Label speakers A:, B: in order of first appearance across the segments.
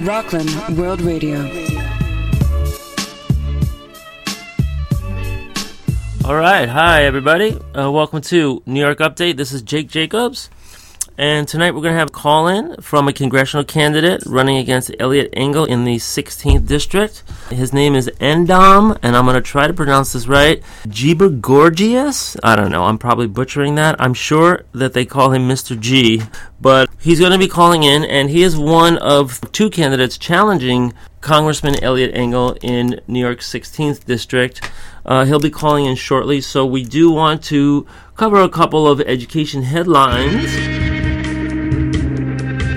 A: Rockland World Radio.
B: All right, hi everybody. Uh, welcome to New York Update. This is Jake Jacobs, and tonight we're going to have a call in from a congressional candidate running against Eliot Engel in the 16th district. His name is Andom, and I'm going to try to pronounce this right. Gorgias. I don't know. I'm probably butchering that. I'm sure that they call him Mr. G, but he's going to be calling in, and he is one of two candidates challenging Congressman Eliot Engel in New York's 16th district. Uh, he'll be calling in shortly, so we do want to cover a couple of education headlines.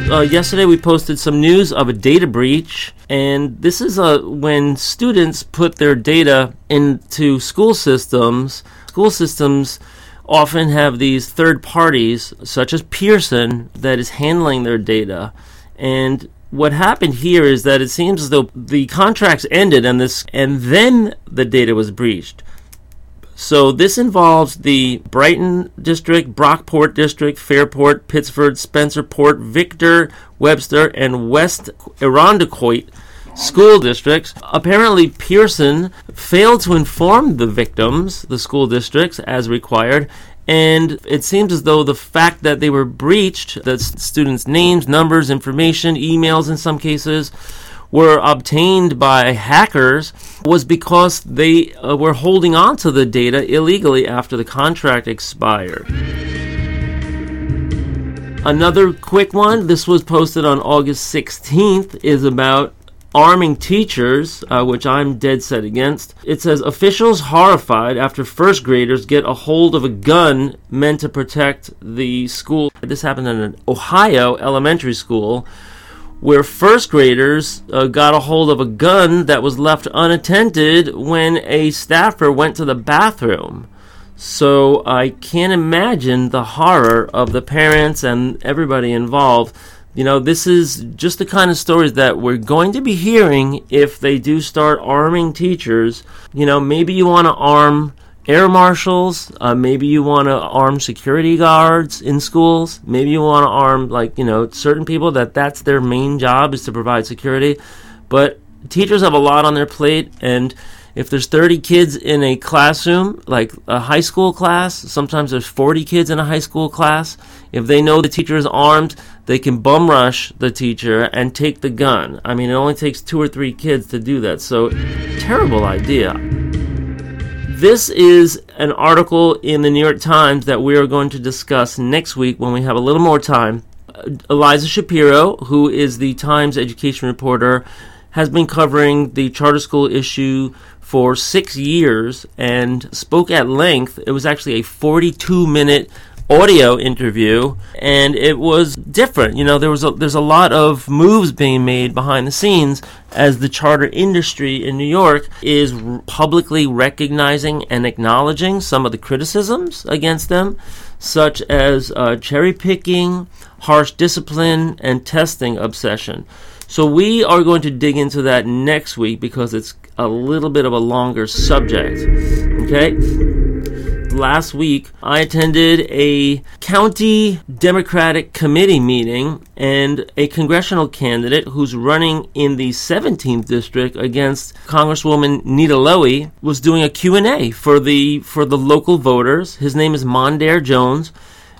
B: Uh, yesterday we posted some news of a data breach, and this is uh, when students put their data into school systems. School systems often have these third parties, such as Pearson, that is handling their data. And what happened here is that it seems as though the contracts ended and this and then the data was breached. So this involves the Brighton district, Brockport district, Fairport, Pittsford, Spencerport, Victor, Webster, and West Irondequoit school districts. Apparently, Pearson failed to inform the victims, the school districts, as required, and it seems as though the fact that they were breached, that students' names, numbers, information, emails in some cases, were obtained by hackers was because they uh, were holding on to the data illegally after the contract expired. Another quick one, this was posted on August 16th, is about arming teachers, uh, which I'm dead set against. It says officials horrified after first graders get a hold of a gun meant to protect the school. This happened in an Ohio elementary school where first graders uh, got a hold of a gun that was left unattended when a staffer went to the bathroom. So I can't imagine the horror of the parents and everybody involved you know, this is just the kind of stories that we're going to be hearing if they do start arming teachers. You know, maybe you want to arm air marshals, uh, maybe you want to arm security guards in schools, maybe you want to arm, like, you know, certain people that that's their main job is to provide security. But teachers have a lot on their plate, and if there's 30 kids in a classroom, like a high school class, sometimes there's 40 kids in a high school class. If they know the teacher is armed, they can bum rush the teacher and take the gun. I mean, it only takes two or three kids to do that. So, terrible idea. This is an article in the New York Times that we are going to discuss next week when we have a little more time. Uh, Eliza Shapiro, who is the Times education reporter, has been covering the charter school issue for six years and spoke at length. It was actually a 42 minute audio interview and it was different you know there was a, there's a lot of moves being made behind the scenes as the charter industry in New York is publicly recognizing and acknowledging some of the criticisms against them such as uh, cherry picking harsh discipline and testing obsession so we are going to dig into that next week because it's a little bit of a longer subject. Okay? Last week, I attended a county Democratic committee meeting, and a congressional candidate who's running in the 17th district against Congresswoman Nita Lowey was doing a Q&A for the for the local voters. His name is Mondaire Jones.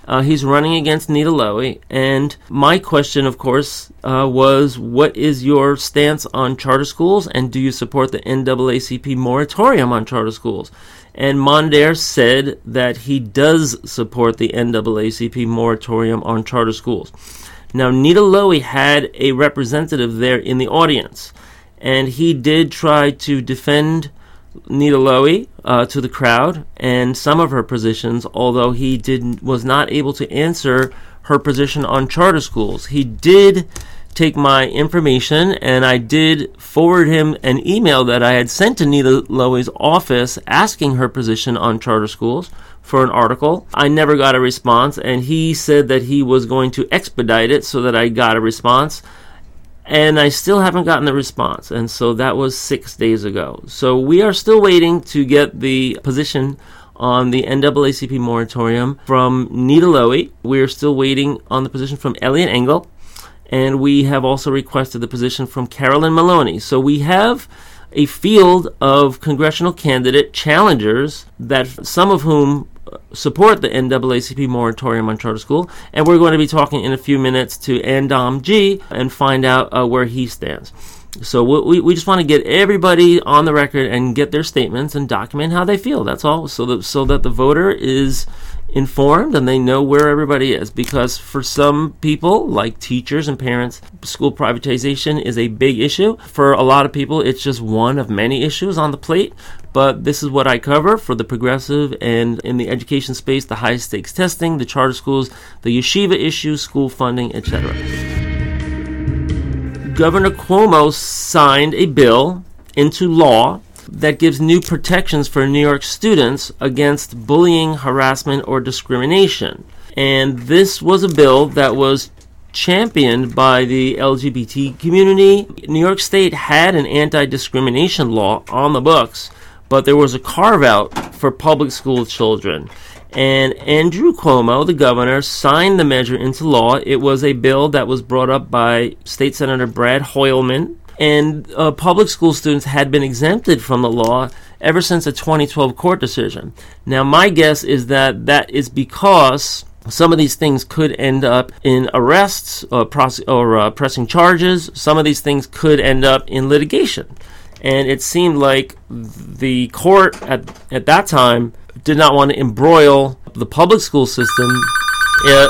B: Uh, he's running against Nita Lowey, and my question, of course, uh, was what is your stance on charter schools, and do you support the NAACP moratorium on charter schools? And Mondaire said that he does support the NAACP moratorium on charter schools. Now, Nita Lowey had a representative there in the audience, and he did try to defend Nita Lowey uh, to the crowd and some of her positions, although he did was not able to answer her position on charter schools. He did take my information and I did forward him an email that I had sent to Nita Lowey's office asking her position on charter schools for an article. I never got a response, and he said that he was going to expedite it so that I got a response and I still haven't gotten the response. And so that was six days ago. So we are still waiting to get the position on the NAACP moratorium from Nita Lowey. We're still waiting on the position from Eliot Engel. And we have also requested the position from Carolyn Maloney. So we have a field of congressional candidate challengers that some of whom support the NAACP moratorium on charter school, and we're going to be talking in a few minutes to Andom G and find out uh, where he stands. So we, we just want to get everybody on the record and get their statements and document how they feel. That's all, so that so that the voter is informed and they know where everybody is. Because for some people, like teachers and parents, school privatization is a big issue. For a lot of people, it's just one of many issues on the plate. But this is what I cover for the progressive and in the education space, the high stakes testing, the charter schools, the yeshiva issues, school funding, etc. Governor Cuomo signed a bill into law that gives new protections for New York students against bullying, harassment, or discrimination. And this was a bill that was championed by the LGBT community. New York State had an anti discrimination law on the books, but there was a carve out for public school children. And Andrew Cuomo, the governor, signed the measure into law. It was a bill that was brought up by State Senator Brad Hoylman, and uh, public school students had been exempted from the law ever since a 2012 court decision. Now, my guess is that that is because some of these things could end up in arrests or, or uh, pressing charges. Some of these things could end up in litigation. And it seemed like the court at, at that time did not want to embroil the public school system. Uh,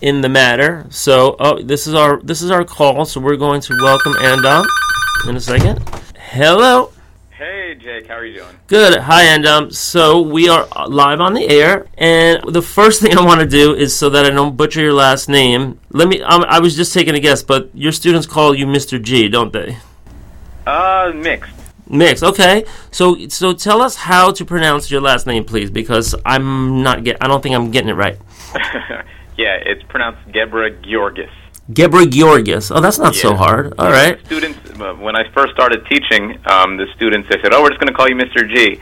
B: in the matter. So, oh, this is our this is our call. So we're going to welcome Andom in a second. Hello.
C: Hey Jake, how are you doing?
B: Good. Hi Andom. So we are live on the air, and the first thing I want to do is so that I don't butcher your last name. Let me. I'm, I was just taking a guess, but your students call you Mr. G, don't they?
C: Uh, mixed.
B: Mixed. Okay. So so tell us how to pronounce your last name, please, because I'm not get. I don't think I'm getting it right.
C: Yeah, it's pronounced Gebra Georgis.
B: Gebra Georgis. Oh, that's not yeah. so hard. All right.
C: Students, uh, when I first started teaching, um, the students they said, "Oh, we're just going to call you Mr. G,"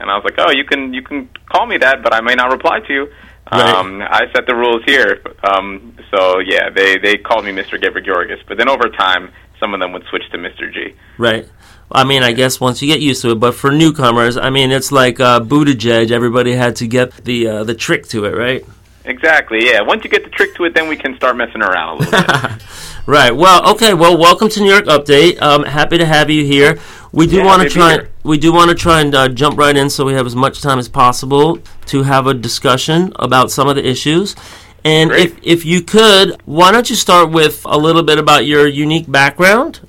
C: and I was like, "Oh, you can you can call me that, but I may not reply to you." Right. Um, I set the rules here, um, so yeah, they they called me Mr. Gebra Georgis. But then over time, some of them would switch to Mr. G.
B: Right. I mean, I guess once you get used to it, but for newcomers, I mean, it's like uh, Buttigieg. Everybody had to get the uh, the trick to it, right?
C: Exactly. Yeah. Once you get the trick to it, then we can start messing around a little bit.
B: right. Well. Okay. Well, welcome to New York Update. Um, happy to have you here. We do yeah, want to try. And, we do want to try and uh, jump right in, so we have as much time as possible to have a discussion about some of the issues. And Great. if if you could, why don't you start with a little bit about your unique background?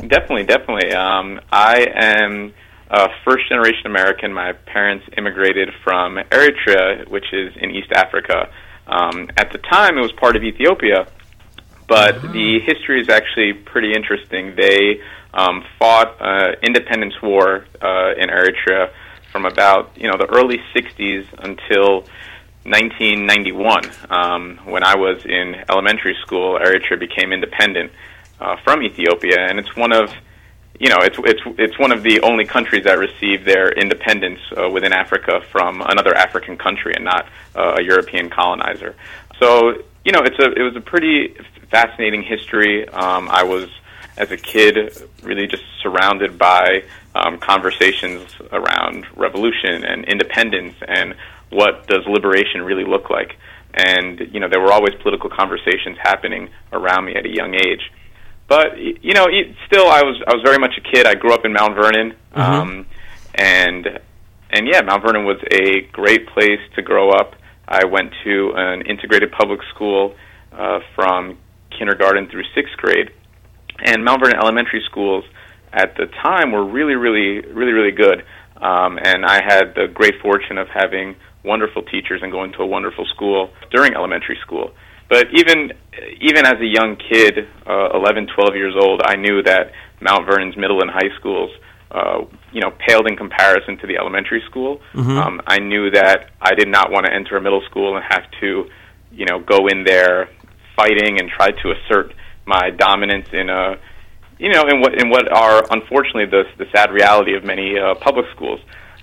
C: Definitely, definitely. Um, I am uh, first generation American. My parents immigrated from Eritrea, which is in East Africa. Um, at the time, it was part of Ethiopia, but uh-huh. the history is actually pretty interesting. They um, fought uh, independence war uh, in Eritrea from about you know the early '60s until 1991. Um, when I was in elementary school, Eritrea became independent uh, from Ethiopia, and it's one of you know, it's it's it's one of the only countries that received their independence uh, within Africa from another African country and not uh, a European colonizer. So, you know, it's a it was a pretty fascinating history. Um, I was as a kid really just surrounded by um, conversations around revolution and independence and what does liberation really look like. And you know, there were always political conversations happening around me at a young age but you know, still, I was I was very much a kid. I grew up in Mount Vernon, mm-hmm. um, and and yeah, Mount Vernon was a great place to grow up. I went to an integrated public school uh, from kindergarten through sixth grade, and Mount Vernon elementary schools at the time were really, really, really, really good. Um, and I had the great fortune of having wonderful teachers and going to a wonderful school during elementary school. But even even as a young kid, uh, 11, 12 years old, I knew that Mount Vernon's middle and high schools, uh, you know, paled in comparison to the elementary school. Mm-hmm. Um, I knew that I did not want to enter a middle school and have to, you know, go in there fighting and try to assert my dominance in a, you know, in what in what are unfortunately the the sad reality of many uh, public schools.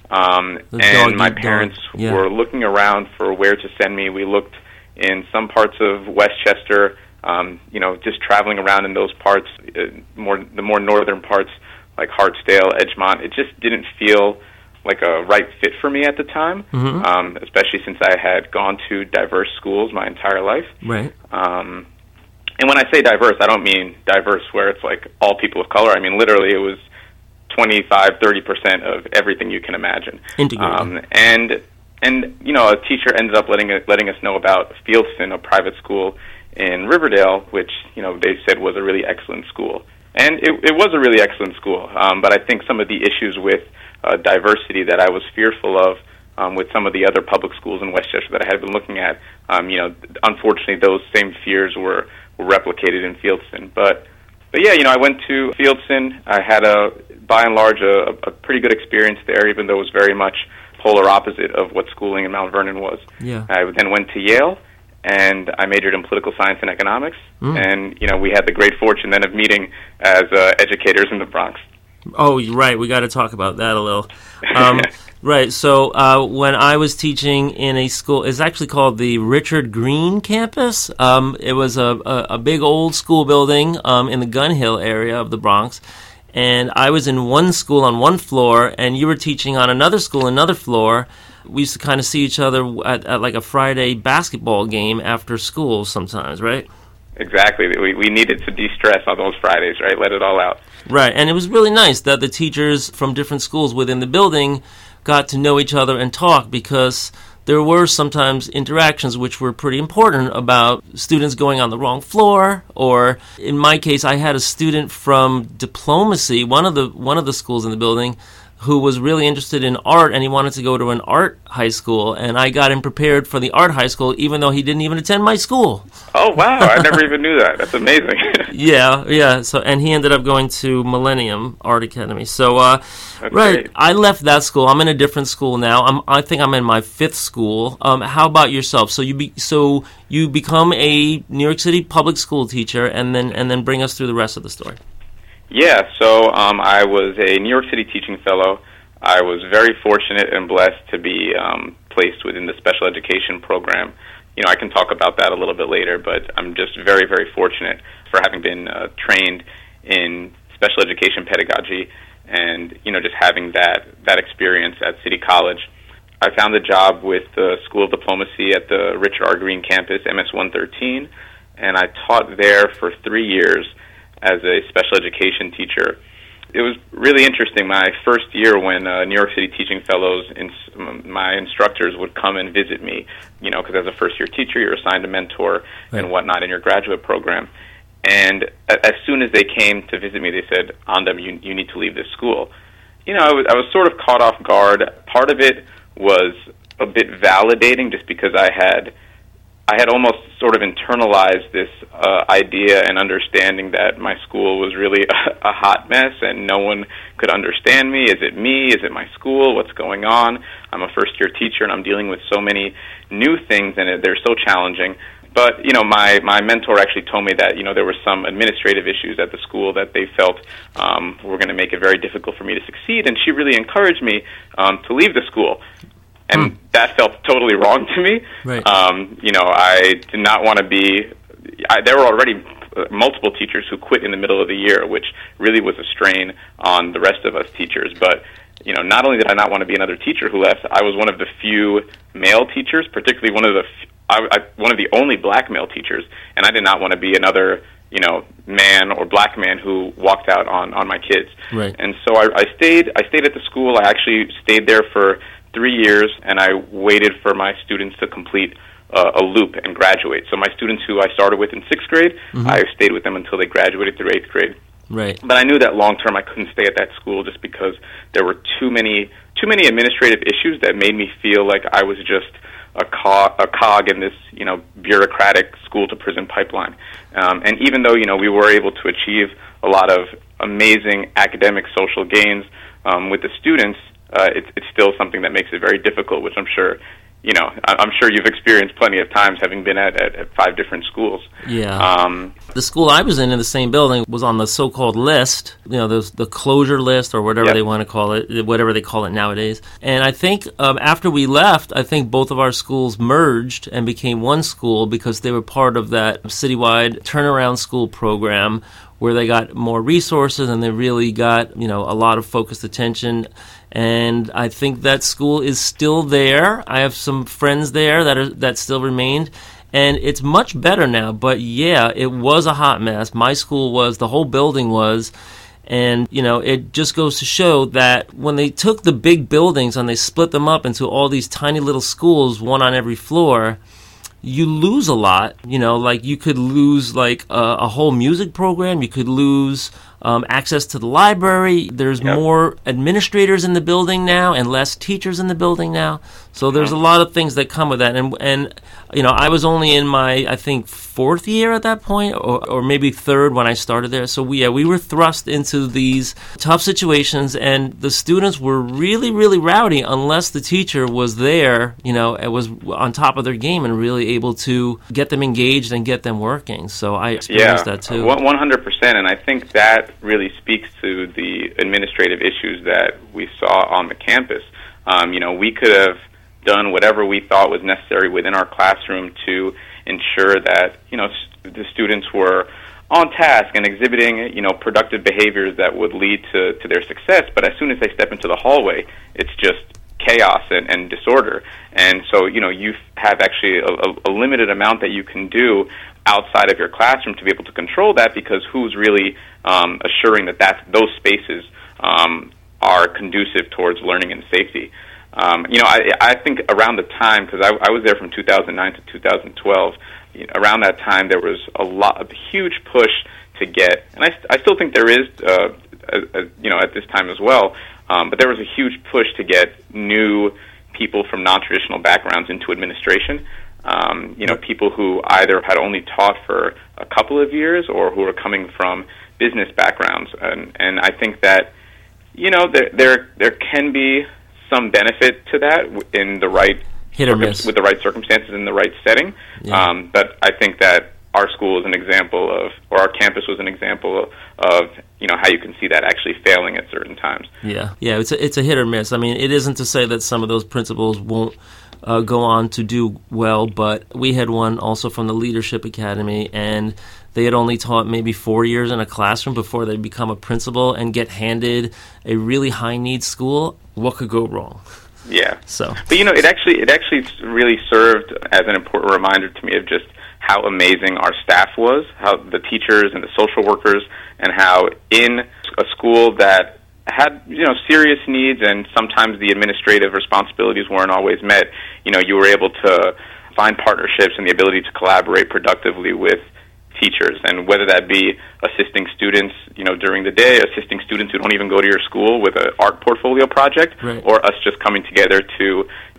C: Um, and my parents yeah. were looking around for where to send me. We looked in some parts of Westchester, Um, you know, just traveling around in those parts, uh, more the more northern parts like Hartsdale, Edgemont, it just didn't feel like a right fit for me at the time.
B: Mhm.
C: Um, especially since I had gone to diverse schools my entire life.
B: Right.
C: Um, and when I say diverse, I don't mean diverse where it's like all people of color. I mean literally it was 25, 30% of everything you can imagine.
B: Integrated.
C: Um, and and you know, a teacher ended up letting letting us know about Fieldston, a private school in Riverdale, which you know they said was a really excellent school. And it, it was a really excellent school, um, but I think some of the issues with uh, diversity that I was fearful of um, with some of the other public schools in Westchester that I had been looking at, um, you know, unfortunately those same fears were, were replicated in Fieldston. But but yeah, you know, I went to Fieldston. I had a by and large a, a pretty good experience there, even though it was very much polar opposite of what schooling in Mount Vernon was.
B: Yeah.
C: I then went to Yale, and I majored in political science and economics.
B: Mm.
C: And you know, we had the great fortune then of meeting as uh, educators in the Bronx.
B: Oh, you're right. We got to talk about that a little. Um, right. So uh, when I was teaching in a school, it's actually called the Richard Green campus. Um, it was a, a, a big old school building um, in the Gun Hill area of the Bronx. And I was in one school on one floor, and you were teaching on another school, another floor. We used to kind of see each other at, at like a Friday basketball game after school sometimes, right?
C: Exactly. We we needed to de-stress on those Fridays, right? Let it all out.
B: Right, and it was really nice that the teachers from different schools within the building got to know each other and talk because there were sometimes interactions which were pretty important about students going on the wrong floor or in my case I had a student from diplomacy one of the one of the schools in the building who was really interested in art and he wanted to go to an art high school and I got him prepared for the art high school even though he didn't even attend my school.
C: Oh wow! I never even knew that. That's amazing.
B: Yeah, yeah. So and he ended up going to Millennium Art Academy. So uh, right,
C: great.
B: I left that school. I'm in a different school now. I'm I think I'm in my fifth school. Um, how about yourself? So you be so you become a New York City public school teacher, and then and then bring us through the rest of the story.
C: Yeah, so um, I was a New York City teaching fellow. I was very fortunate and blessed to be um, placed within the special education program. You know, I can talk about that a little bit later, but I'm just very, very fortunate for having been uh, trained in special education pedagogy and you know just having that that experience at City College. I found a job with the School of Diplomacy at the Richard R. Green campus, MS 113, and I taught there for three years as a special education teacher. It was really interesting. My first year, when uh, New York City Teaching Fellows, ins- my instructors would come and visit me, you know, because as a first year teacher, you're assigned a mentor
B: Right.
C: and whatnot in your graduate program. And a- as soon as they came to visit me, they said, Andom, you, you need to leave this school. You know, I was, I was sort of caught off guard. Part of it was a bit validating just because I had I had almost sort of internalized this uh, idea and understanding that my school was really a, a hot mess and no one could understand me. Is it me? Is it my school? What's going on? I'm a first year teacher and I'm dealing with so many new things and they're so challenging. But you know, my my mentor actually told me that you know there were some administrative issues at the school that they felt um, were going to make it very difficult for me to succeed, and she really encouraged me um, to leave the school and that felt totally wrong to me.
B: Right.
C: Um, you know, I did not want to be. I, there were already uh, multiple teachers who quit in the middle of the year, which really was a strain on the rest of us teachers. But you know, not only did I not want to be another teacher who left, I was one of the few male teachers, particularly one of the f- I, I, one of the only black male teachers, and I did not want to be another you know man or black man who walked out on on my kids.
B: Right.
C: And so I, I stayed. I stayed at the school. I actually stayed there for three years, and I waited for my students to complete uh, a loop and graduate. So my students who I started with in sixth grade, I stayed with them until they graduated through eighth grade.
B: Right.
C: But I knew that long term I couldn't stay at that school just because there were too many too many administrative issues that made me feel like I was just a cog, a cog in this you know bureaucratic school to prison pipeline. Um, and even though you know we were able to achieve a lot of amazing academic social gains um, with the students, uh, it's, it's still something that makes it very difficult, which I'm sure you know, I'm sure you've experienced plenty of times having been at, at, at five different schools.
B: Yeah.
C: Um,
B: the school I was in in the same building was on the so-called list, you know, the, the closure list or whatever
C: Yep.
B: they want to call it, whatever they call it nowadays. And I think um, after we left, I think both of our schools merged and became one school because they were part of that citywide turnaround school program where they got more resources and they really got, you know, a lot of focused attention. And I think that school is still there. I have some friends there that are that still remained and it's much better now. But yeah, it was a hot mess. My school was, the whole building was. And, you know, it just goes to show that when they took the big buildings and they split them up into all these tiny little schools, one on every floor, you lose a lot. You know, like you could lose like a, a whole music program. You could lose um, access to the library. There's
C: Yep.
B: more administrators in the building now and less teachers in the building now. So there's a lot of things that come with that. And and you know, I was only in my I think fourth year at that point, or or maybe third when I started there. So we yeah we were thrust into these tough situations, and the students were really really rowdy unless the teacher was there. You know, it was on top of their game and really able to get them engaged and get them working. So I experienced that too.
C: One hundred percent, and I think that really speaks to the administrative issues that we saw on the campus. Um, you know, we could have done whatever we thought was necessary within our classroom to ensure that you know the students were on task and exhibiting you know productive behaviors that would lead to, to their success. But as soon as they step into the hallway, it's just chaos and, and disorder. And so, you know, you have actually a, a, a limited amount that you can do outside of your classroom to be able to control that because who's really um, assuring that that's, those spaces um, are conducive towards learning and safety. Um, you know, I, I think around the time, because I, I was there from 2009 to 2012, you know, around that time there was a lot, a huge push to get, and I, I still think there is, uh, uh, uh, you know, at this time as well, um, but there was a huge push to get new people from non-traditional backgrounds into administration. Um, you know, people who either had only taught for a couple of years or who were coming from business backgrounds, and and I think that you know there there there can be some benefit to that in the right
B: Hit or
C: circum-
B: miss.
C: with the right circumstances in the right setting.
B: Yeah.
C: Um, but I think that our school is an example of, or our campus was an example of, of, you know, how you can see that actually failing at certain times.
B: Yeah, yeah, it's a, it's a hit or miss. I mean, it isn't to say that some of those principals won't uh, go on to do well, but we had one also from the Leadership Academy, and they had only taught maybe four years in a classroom before they become a principal and get handed a really high need school. What could go wrong?
C: Yeah.
B: So
C: But you know, it actually it actually really served as an important reminder to me of just how amazing our staff was, how the teachers and the social workers, and how in a school that had you know serious needs and sometimes the administrative responsibilities weren't always met, you know, you were able to find partnerships and the ability to collaborate productively with teachers and whether that be assisting students you know during the day assisting students who don't even go to your school with an art portfolio project
B: Right.
C: or us just coming together to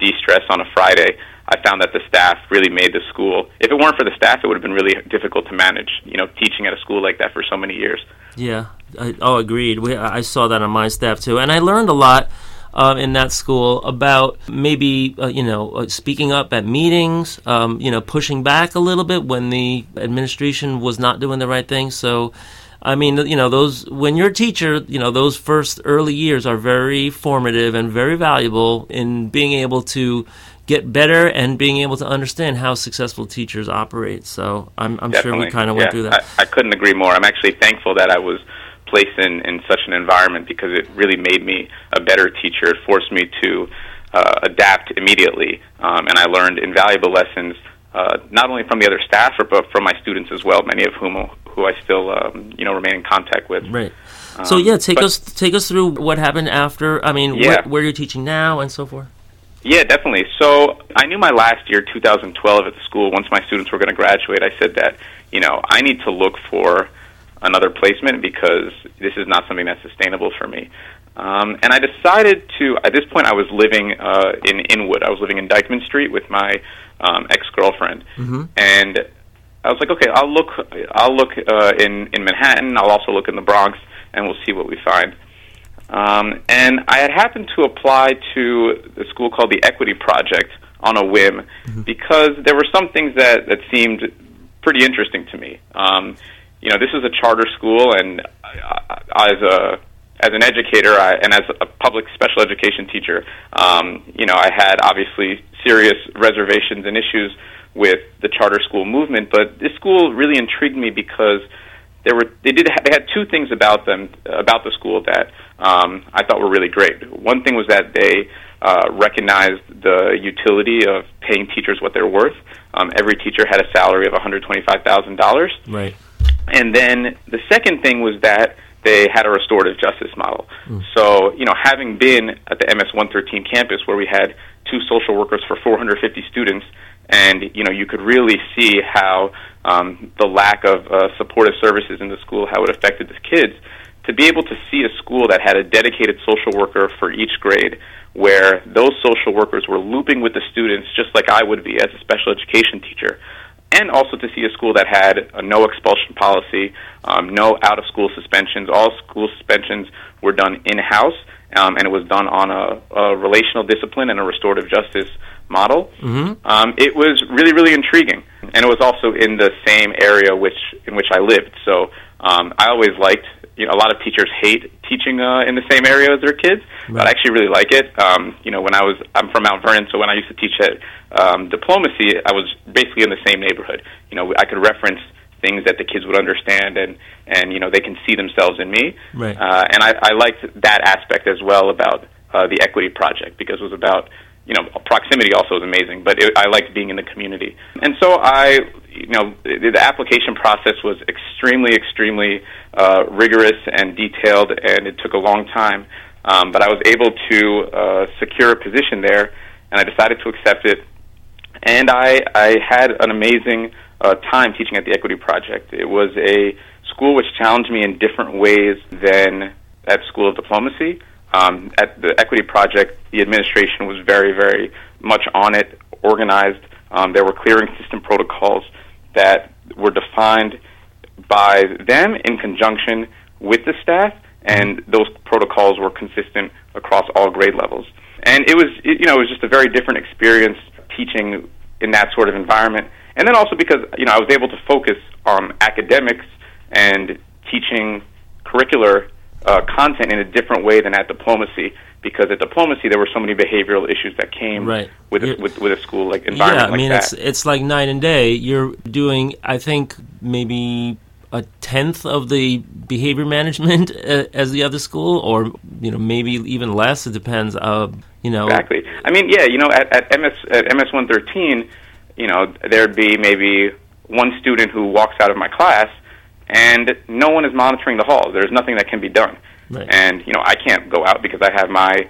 C: de-stress on a Friday I found that the staff really made the school if it weren't for the staff it would have been really difficult to manage you know teaching at a school like that for so many years
B: Yeah. I, oh, agreed. We, I saw that on my staff too, and I learned a lot um, in that school about maybe uh, you know uh, speaking up at meetings, um, you know, pushing back a little bit when the administration was not doing the right thing. So. I mean, you know, those when you're a teacher, you know, those first early years are very formative and very valuable in being able to get better and being able to understand how successful teachers operate. So I'm, I'm sure we kind of went
C: Yeah,
B: through that.
C: I, I couldn't agree more. I'm actually thankful that I was placed in, in such an environment because it really made me a better teacher. It forced me to uh, adapt immediately, um, and I learned invaluable lessons. Uh, not only from the other staff, but from my students as well. Many of whom who I still, um, you know, remain in contact with.
B: Right. So
C: Um,
B: yeah, take
C: but-
B: us take us through what happened after. I mean,
C: Yeah.
B: where, where you're teaching now and so forth.
C: Yeah, definitely. So I knew my last year, 2012, at the school. Once my students were going to graduate, I said that you know I need to look for another placement because this is not something that's sustainable for me. Um, and I decided to. At this point, I was living uh, in Inwood. I was living in Dyckman Street with my um, ex girlfriend,
B: Mhm.
C: and I was like, okay, I'll look. I'll look uh, in in Manhattan. I'll also look in the Bronx, and we'll see what we find. Um, and I had happened to apply to a school called the Equity Project on a whim because there were some things that that seemed pretty interesting to me. Um, you know, this is a charter school, and I, as a as an educator I, and as a public special education teacher, um, you know, I had obviously serious reservations and issues with the charter school movement. But this school really intrigued me because there were they did they had two things about them about the school that um, I thought were really great. One thing was that they uh, recognized the utility of paying teachers what they're worth. Um, every teacher had a salary of one hundred twenty five thousand dollars.
B: Right.
C: And then the second thing was that they had a restorative justice model. Mm. So, you know, having been at the MS 113 campus where we had two social workers for 450 students, and you know, you could really see how um, the lack of uh, supportive services in the school how it affected the kids. To be able to see a school that had a dedicated social worker for each grade, where those social workers were looping with the students just like I would be as a special education teacher, and also to see a school that had a no expulsion policy, um, no out of school suspensions. All school suspensions were done in house, um, and it was done on a, a relational discipline and a restorative justice model. Mm-hmm. Um, it was really, really intriguing, and it was also in the same area which in which I lived. So um, I always liked. You know, a lot of teachers hate teaching uh, in the same area as their kids, right. but I actually really like it. Um, you know, when I was, I'm from Mount Vernon, so when I used to teach at um, diplomacy, I was basically in the same neighborhood. You know, I could reference things that the kids would understand and and you know they can see themselves in me
B: right.
C: uh, and I, I liked that aspect as well about uh, the equity project because it was about you know proximity also is amazing but it, I liked being in the community and so I you know the, application process was extremely extremely uh, rigorous and detailed and it took a long time um, but I was able to uh, secure a position there and I decided to accept it and I I had an amazing uh, time teaching at the Equity Project. It was a school which challenged me in different ways than at School of Diplomacy. Um, at the Equity Project, the administration was very, very much on it, organized. Um, there were clear and consistent protocols that were defined by them in conjunction with the staff, and those protocols were consistent across all grade levels. And it was, it, you know, it was just a very different experience teaching in that sort of environment and then also because you know I was able to focus on academics and teaching curricular uh, content in a different way than at diplomacy. Because at diplomacy, there were so many behavioral issues that came
B: right.
C: with, a, with with a school like environment.
B: Yeah, I mean
C: like
B: it's it's like night and day. You're doing, I think, maybe a tenth of the behavior management uh, as the other school, or you know maybe even less. It depends. Uh, you know
C: exactly. I mean, yeah, you know, at, at MS at MS one thirteen, you know, there'd be maybe one student who walks out of my class and no one is monitoring the halls. There's nothing that can be done.
B: Right.
C: And, you know, I can't go out because I have my,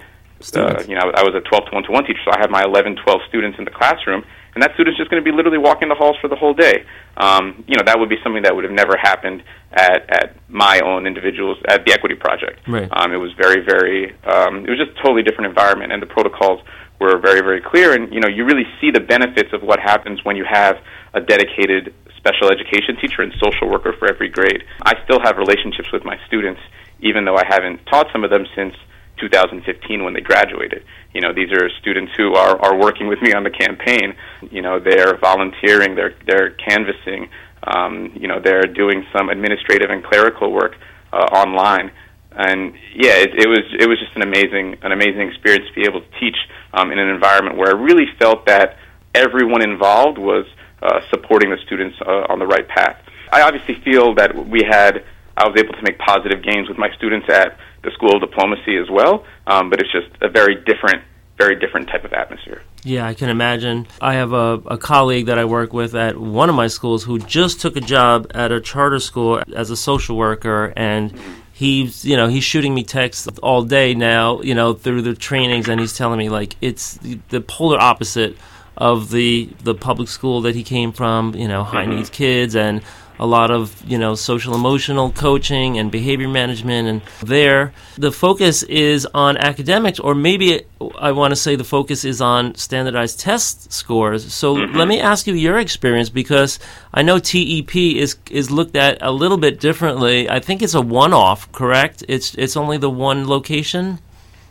C: uh, you know, I was a 12 to 1 to 1 teacher, so I have my 11, 12 students in the classroom, and that student's just going to be literally walking the halls for the whole day. Um, you know, that would be something that would have never happened at, at my own individuals, at the Equity Project.
B: Right.
C: Um, it was very, very, um, it was just a totally different environment, and the protocols were very, very clear. And you know, you really see the benefits of what happens when you have a dedicated special education teacher and social worker for every grade. I still have relationships with my students, even though I haven't taught some of them since 2015 when they graduated. You know, these are students who are, are working with me on the campaign. You know, they're volunteering, they're they're canvassing. Um, you know, they're doing some administrative and clerical work uh, online and yeah, it, it was it was just an amazing an amazing experience to be able to teach um, in an environment where I really felt that everyone involved was uh, supporting the students uh, on the right path. I obviously feel that we had I was able to make positive gains with my students at the School of Diplomacy as well, um, but it's just a very different very different type of atmosphere.
B: Yeah, I can imagine. I have a, a colleague that I work with at one of my schools who just took a job at a charter school as a social worker, and he's you know he's shooting me texts all day now you know through the trainings and he's telling me like it's the polar opposite of the the public school that he came from you know high mm-hmm. needs kids and a lot of you know social emotional coaching and behavior management and there. The focus is on academics or maybe i want to say the focus is on standardized test scores. So mm-hmm. let me ask you your experience because i know tep is is looked at a little bit differently. I think it's a one off correct? It's it's only the one location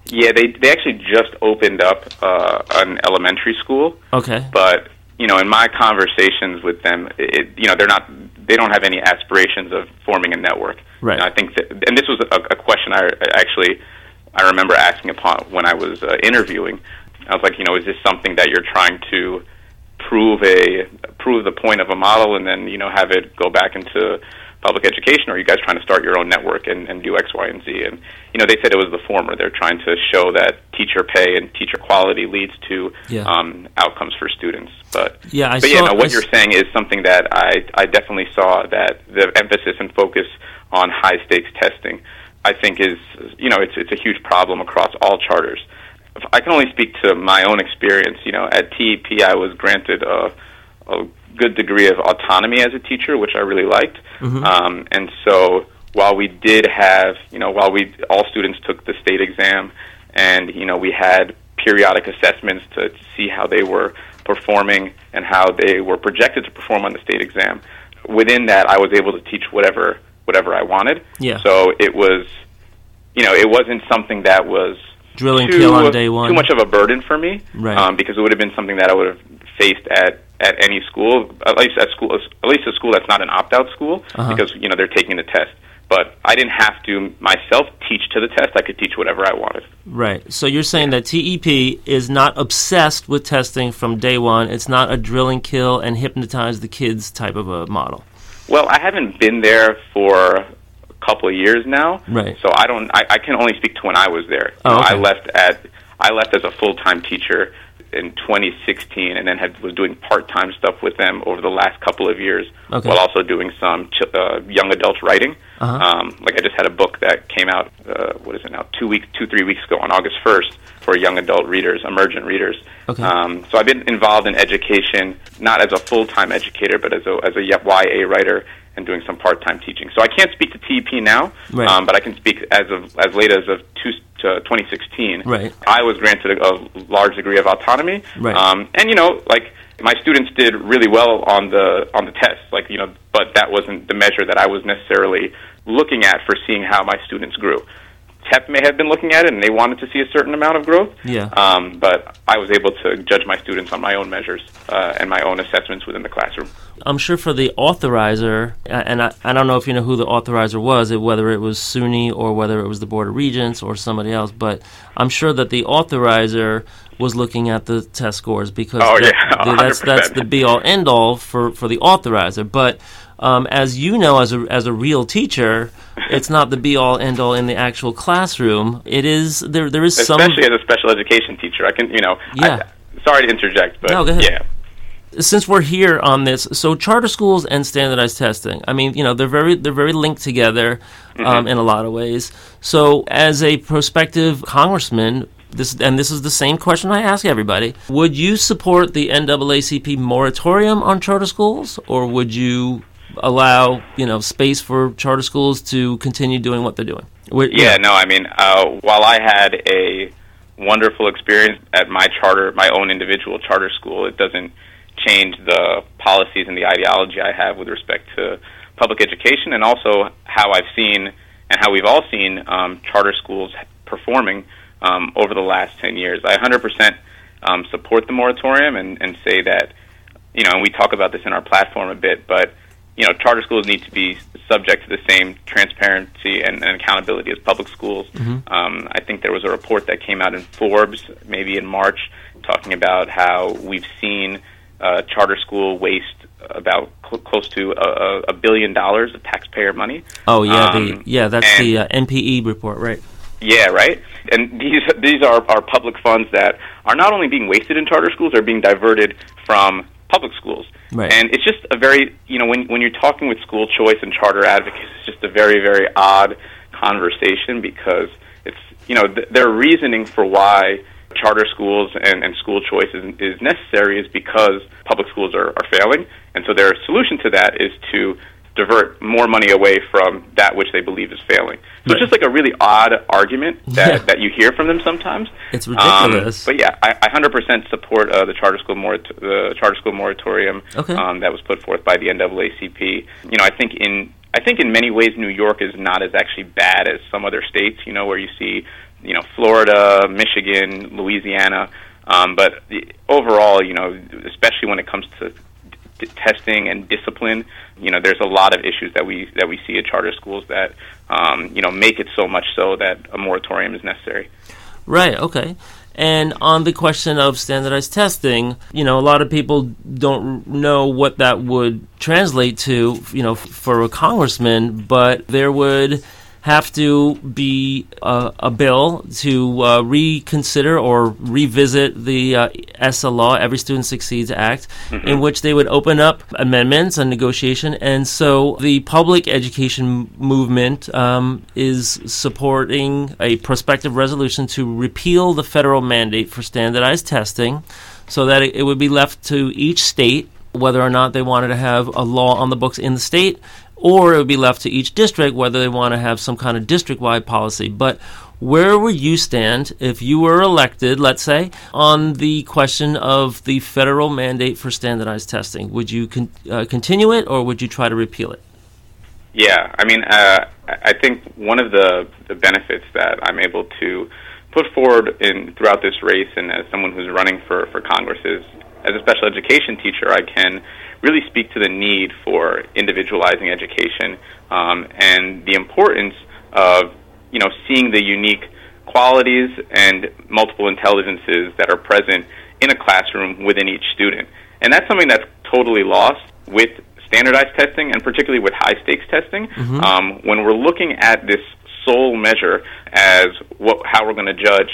C: Yeah, they they actually just opened up uh, an elementary school,
B: Okay.
C: but you know, in my conversations with them, it, you know, they're not they don't have any aspirations of forming a network.
B: Right.
C: And I think that, and this was a, a question I actually I remember asking upon when I was uh, interviewing. I was like, you know, is this something that you're trying to prove a prove the point of a model and then you know have it go back into public education, or are you guys trying to start your own network and, and do X, Y, and Z? And you know, they said it was the former. They're trying to show that teacher pay and teacher quality leads to
B: Yeah.
C: um, outcomes for students. But
B: Yeah, I
C: but
B: saw.
C: yeah, no, what
B: I
C: you're
B: s-
C: saying is something that I I definitely saw that the emphasis and focus on high stakes testing, I think is you know it's it's a huge problem across all charters. If I can only speak to my own experience. You know, at TEP, I was granted a, a good degree of autonomy as a teacher, which I really liked. Um, and so while we did have, you know, while we all students took the state exam, and you know we had periodic assessments to, to see how they were performing and how they were projected to perform on the state exam. Within that, I was able to teach whatever whatever I wanted.
B: Yeah.
C: So it was, you know, it wasn't something that was
B: drilling
C: too,
B: kill on day one.
C: Too much of a burden for me,
B: Right.
C: um, because it would have been something that I would have faced at at any school, at least at school, at least a school that's not an opt out school,
B: Uh-huh.
C: because you know they're taking the test. But I didn't have to myself teach to the test. I could teach whatever I wanted.
B: Right. So you're saying that TEP is not obsessed with testing from day one. It's not a drill and kill and hypnotize the kids type of a model.
C: Well, I haven't been there for a couple of years now,
B: Right.
C: So I don't. I, I can only speak to when I was there.
B: Oh, okay.
C: I left at. I left as a full time teacher in 2016, and then had was doing part time stuff with them over the last couple of years,
B: Okay.
C: while also doing some ch- uh, young adult writing.
B: Uh-huh.
C: Um, like I just had a book that came out. Uh, what is it now? Two weeks, two three weeks ago on August 1st for young adult readers, emergent readers.
B: Okay.
C: Um, so I've been involved in education, not as a full time educator, but as a as a YA writer and doing some part time teaching. So I can't speak to TEP now,
B: Right.
C: um, but I can speak as of as late as of two, to 2016.
B: Right.
C: I was granted a, a large degree of autonomy,
B: Right.
C: um, and you know, like my students did really well on the on the tests, like you know, but that wasn't the measure that I was necessarily looking at for seeing how my students grew. TEP may have been looking at it, and they wanted to see a certain amount of growth.
B: Yeah.
C: Um, but I was able to judge my students on my own measures uh, and my own assessments within the classroom.
B: I'm sure for the authorizer, and I, I don't know if you know who the authorizer was, whether it was SUNY or whether it was the Board of Regents or somebody else, but I'm sure that the authorizer was looking at the test scores because
C: Oh,
B: that-
C: yeah,
B: that's, that's the be all end all for, for the authorizer. But um, as you know, as a, as a real teacher, it's not the be all end all in the actual classroom. It is, there, there is some.
C: Especially as a special education teacher, I can, you know,
B: Yeah.
C: I, sorry to interject, but
B: No, go ahead.
C: yeah.
B: since we're here on this, so charter schools and standardized testing. I mean, you know, they're very they're very linked together um, in a lot of ways. So, as a prospective congressman, this and this is the same question I ask everybody: Would you support the NAACP moratorium on charter schools, or would you allow you know space for charter schools to continue doing what they're doing? You
C: Yeah, no, I mean, uh, while I had a wonderful experience at my charter, my own individual charter school, it doesn't change the policies and the ideology I have with respect to public education and also how I've seen and how we've all seen um, charter schools performing um, over the last 10 years. I 100% um, support the moratorium and, and say that, you know, and we talk about this in our platform a bit, but you know, charter schools need to be subject to the same transparency and, and accountability as public schools. Um, I think there was a report that came out in Forbes, maybe in March, talking about how we've seen uh, charter school waste about cl- close to a, a- a billion dollars of taxpayer money.
B: Oh yeah, the,
C: Um,
B: yeah, that's the uh, NPE report, right?
C: Yeah, right. And these these are, are public funds that are not only being wasted in charter schools, they're being diverted from public schools.
B: Right.
C: And it's just a very you know when when you're talking with school choice and charter advocates, it's just a very very odd conversation because it's you know th- their reasoning for why charter schools and, and school choice is, is necessary is because public schools are, are failing, and so their solution to that is to divert more money away from that which they believe is failing. So
B: Right.
C: it's just like a really odd argument that,
B: Yeah.
C: that you hear from them sometimes.
B: It's
C: Um,
B: ridiculous.
C: but yeah, I, I 100% support uh, the charter school morat- the charter school moratorium
B: Okay.
C: um, that was put forth by the NAACP. You know, I think in I think in many ways New York is not as actually bad as some other states. You know, where you see you know, Florida, Michigan, Louisiana. Um, but the, overall, you know, especially when it comes to d- testing and discipline, you know, there's a lot of issues that we that we see at charter schools that um, you know make it so much so that a moratorium is necessary.
B: Right. Okay. And on the question of standardized testing, you know, a lot of people don't know what that would translate to, you know, for a congressman, but there would have to be a, a bill to uh, reconsider or revisit the uh, ESSA law, Every Student Succeeds Act, mm-hmm. in which they would open up amendments and negotiation. And so the public education movement um, is supporting a prospective resolution to repeal the federal mandate for standardized testing so that it, it would be left to each state whether or not they wanted to have a law on the books in the state or it would be left to each district whether they want to have some kind of district wide policy. But where would you stand if you were elected, let's say, on the question of the federal mandate for standardized testing? Would you con- uh, continue it or would you try to repeal it?
C: Yeah, I mean, uh, I think one of the, the benefits that I'm able to put forward in throughout this race, and as someone who's running for, for Congress, is as a special education teacher, I can really speak to the need for individualizing education um, and the importance of you know seeing the unique qualities and multiple intelligences that are present in a classroom within each student. And that's something that's totally lost with standardized testing and particularly with high stakes testing. Mm-hmm. Um, when we're looking at this sole measure as what, how we're going to judge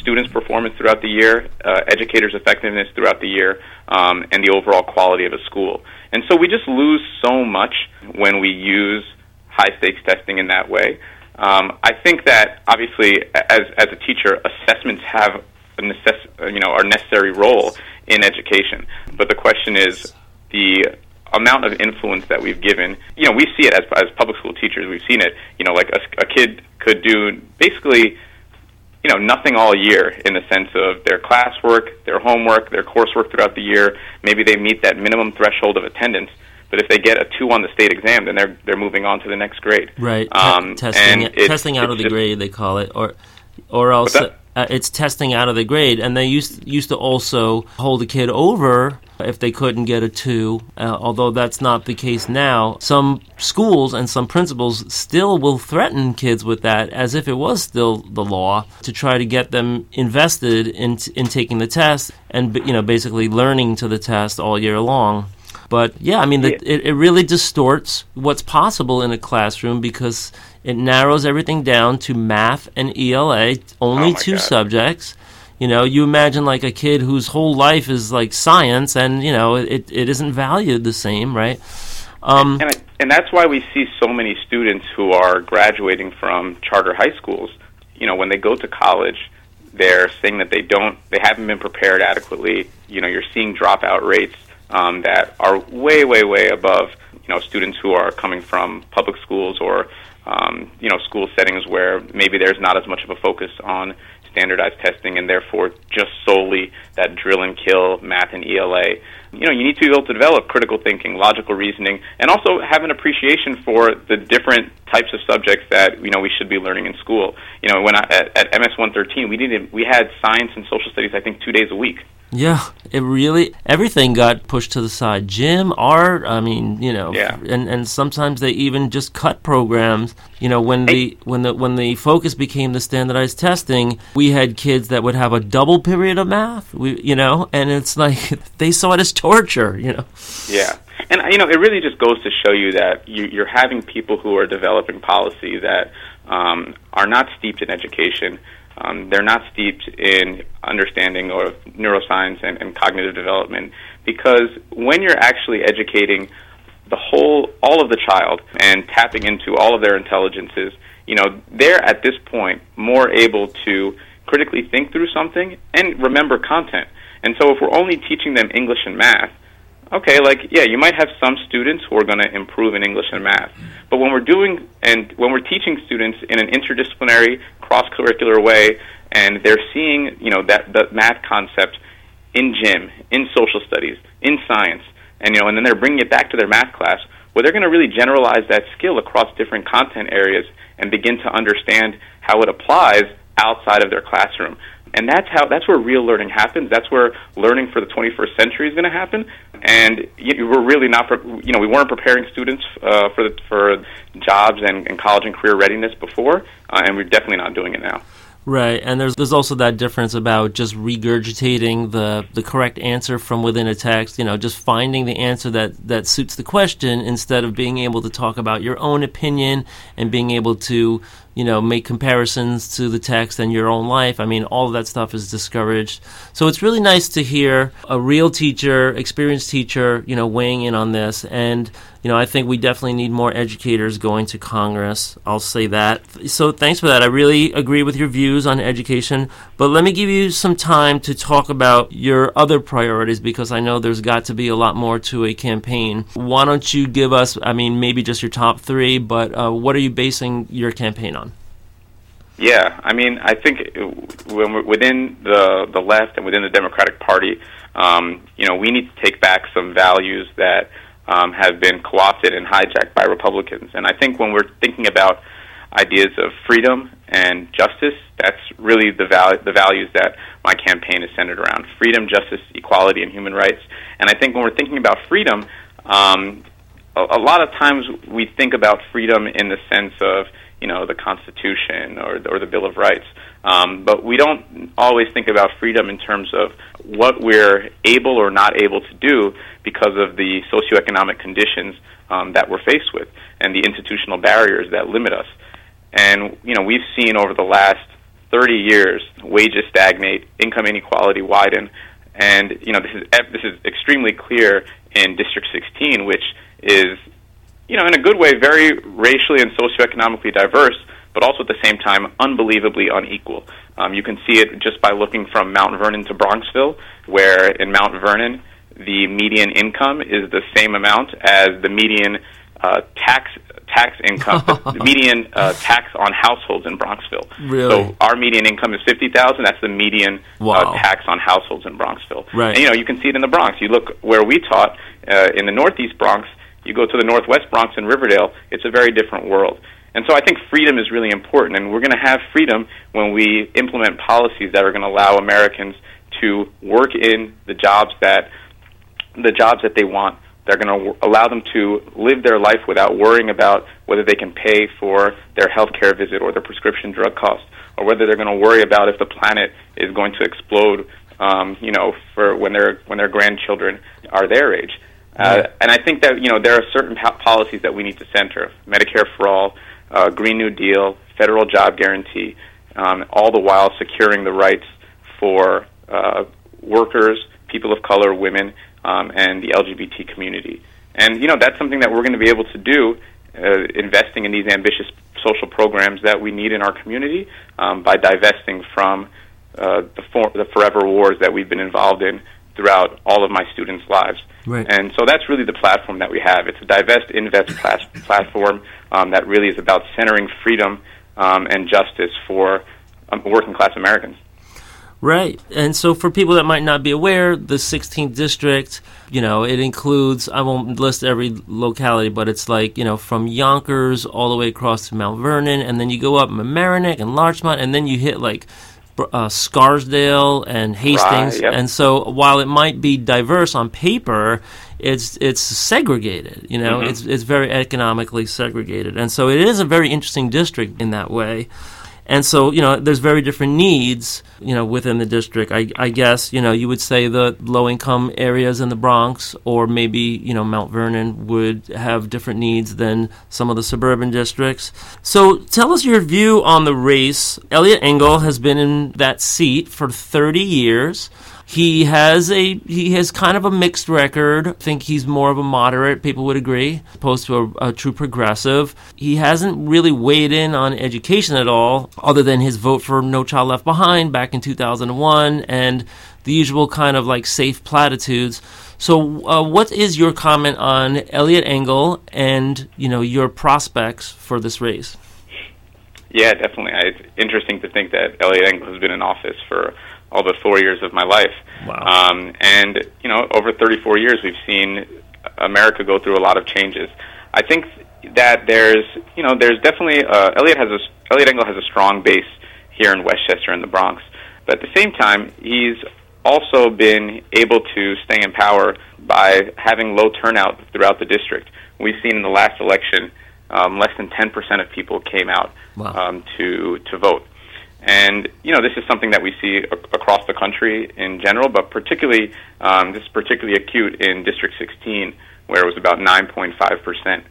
C: students' performance throughout the year, uh, educators' effectiveness throughout the year, um, and the overall quality of a school. And so we just lose so much when we use high stakes testing in that way. Um, I think that obviously, as as a teacher, assessments have a necess- you know our necessary role in education. But the question is the amount of influence that we've given. You know, we see it as as public school teachers. We've seen it. You know, like a, a kid could do basically you know nothing all year in the sense of their classwork, their homework, their coursework throughout the year. Maybe they meet that minimum threshold of attendance, but if they get a two on the state exam, then they're they're moving on to the next grade.
B: Right. Um, testing testing out of the grade they call it, or or else uh, it's testing out of the grade. And they used used to also hold a kid over if they couldn't get a two, uh, although that's not the case now. Some schools and some principals still will threaten kids with that as if it was still the law to try to get them invested in, in taking the test and you know basically learning to the test all year long. But yeah, I mean, the, it, it really distorts what's possible in a classroom because it narrows everything down to math and ELA, only oh two God. subjects you know, you imagine like a kid whose whole life is like science, and you know, it it isn't valued the same, right?
C: Um, and, I, and that's why we see so many students who are graduating from charter high schools. You know, when they go to college, they're saying that they don't, they haven't been prepared adequately. You know, you're seeing dropout rates um, that are way, way, way above you know students who are coming from public schools or um, you know school settings where maybe there's not as much of a focus on standardized testing and therefore just solely that drill and kill math and ELA. You know, you need to be able to develop critical thinking, logical reasoning, and also have an appreciation for the different types of subjects that you know we should be learning in school. You know, when I, at, at MS 113, we didn't we had science and social studies I think two days a week.
B: Yeah, it really everything got pushed to the side. Gym, art, I mean, you know,
C: yeah.
B: and and sometimes they even just cut programs. You know, when the when the when the focus became the standardized testing, we had kids that would have a double period of math. We, you know, and it's like they saw it as torture. You know.
C: Yeah, and you know, it really just goes to show you that you, you're having people who are developing policy that um, are not steeped in education um, they're not steeped in understanding of neuroscience and, and cognitive development because when you're actually educating the whole, all of the child and tapping into all of their intelligences, you know, they're at this point more able to critically think through something and remember content. And so if we're only teaching them English and math, okay, like yeah, you might have some students who are going to improve in English and math, but when we're doing and when we're teaching students in an interdisciplinary, cross-curricular way, and they're seeing you know that the math concept in gym, in social studies, in science, and you know, and then they're bringing it back to their math class, where they're going to really generalize that skill across different content areas and begin to understand how it applies outside of their classroom. And that's how that's where real learning happens. That's where learning for the 21st century is going to happen. And we're really not, you know, we weren't preparing students uh, for the, for jobs and, and college and career readiness before, uh, and we're definitely not doing it now.
B: Right, and there's there's also that difference about just regurgitating the the correct answer from within a text. You know, just finding the answer that that suits the question instead of being able to talk about your own opinion and being able to you know, make comparisons to the text and your own life. I mean, all of that stuff is discouraged. So it's really nice to hear a real teacher, experienced teacher, you know, weighing in on this. And, you know, I think we definitely need more educators going to Congress. I'll say that. So thanks for that. I really agree with your views on education. But let me give you some time to talk about your other priorities because I know there's got to be a lot more to a campaign. Why don't you give us, I mean, maybe just your top three, but uh, what are you basing your campaign on?
C: Yeah, I mean, I think when we're within the the left and within the Democratic Party, um, you know, we need to take back some values that um, have been co-opted and hijacked by Republicans. And I think when we're thinking about ideas of freedom and justice, that's really the val- the values that my campaign is centered around: freedom, justice, equality, and human rights. And I think when we're thinking about freedom, um, a, a lot of times we think about freedom in the sense of you know the Constitution or or the Bill of Rights. Um, but we don't always think about freedom in terms of what we're able or not able to do because of the socioeconomic conditions um, that we're faced with and the institutional barriers that limit us. And you know we've seen over the last 30 years wages stagnate, income inequality widen, and you know this is this is extremely clear in District 16, which is you know, in a good way, very racially and socioeconomically diverse, but also at the same time unbelievably unequal. Um, you can see it just by looking from Mount Vernon to Bronxville, where in Mount Vernon the median income is the same amount as the median uh, tax tax income, the median uh, tax on households in Bronxville.
B: Really?
C: So our median income is fifty thousand. That's the median uh, wow. uh, tax on households in Bronxville.
B: Right.
C: And you know you can see it in the Bronx. You look where we taught uh, in the Northeast Bronx. You go to the Northwest Bronx and Riverdale, it's a very different world. And so I think freedom is really important, and we're going to have freedom when we implement policies that are going to allow Americans to work in the jobs that the jobs that they want. They're going to allow them to live their life without worrying about whether they can pay for their health care visit or their prescription drug cost, or whether they're going to worry about if the planet is going to explode. Um, you know, for when their when their grandchildren are their age. Uh, and I think that you know there are certain po- policies that we need to center: Medicare for all, uh, Green New Deal, federal job guarantee, um, all the while securing the rights for uh, workers, people of color, women, um, and the LGBT community. And you know that's something that we're going to be able to do, uh, investing in these ambitious social programs that we need in our community um, by divesting from uh, the, for- the forever wars that we've been involved in throughout all of my students' lives.
B: Right.
C: And so that's really the platform that we have. It's a divest invest plas- platform um, that really is about centering freedom um, and justice for um, working class Americans.
B: Right. And so for people that might not be aware, the 16th district, you know, it includes, I won't list every locality, but it's like, you know, from Yonkers all the way across to Mount Vernon, and then you go up Mamaroneck and Larchmont, and then you hit like uh, Scarsdale and Hastings,
C: right, yep.
B: and so while it might be diverse on paper, it's it's segregated. You know,
C: mm-hmm.
B: it's it's very economically segregated, and so it is a very interesting district in that way. And so, you know, there's very different needs, you know, within the district. I, I guess, you know, you would say the low income areas in the Bronx or maybe, you know, Mount Vernon would have different needs than some of the suburban districts. So tell us your view on the race. Eliot Engel has been in that seat for 30 years. He has a he has kind of a mixed record. I think he's more of a moderate. People would agree, opposed to a, a, true progressive. He hasn't really weighed in on education at all, other than his vote for No Child Left Behind back in 2001 and the usual kind of like safe platitudes. So, uh, what is your comment on Eliot Engel and you know your prospects for this race?
C: Yeah, definitely. It's interesting to think that Eliot Engel has been in office for all but four years of my life.
B: Wow.
C: Um, and you know, over 34 years, we've seen America go through a lot of changes. I think that there's, you know, there's definitely uh, Eliot has a Eliot Engel has a strong base here in Westchester and the Bronx. But at the same time, he's also been able to stay in power by having low turnout throughout the district. We've seen in the last election, um, less than 10% of people came out wow. um, to to vote. And you know, this is something that we see a- across the country in general, but particularly um, this is particularly acute in District 16, where it was about 9.5 percent.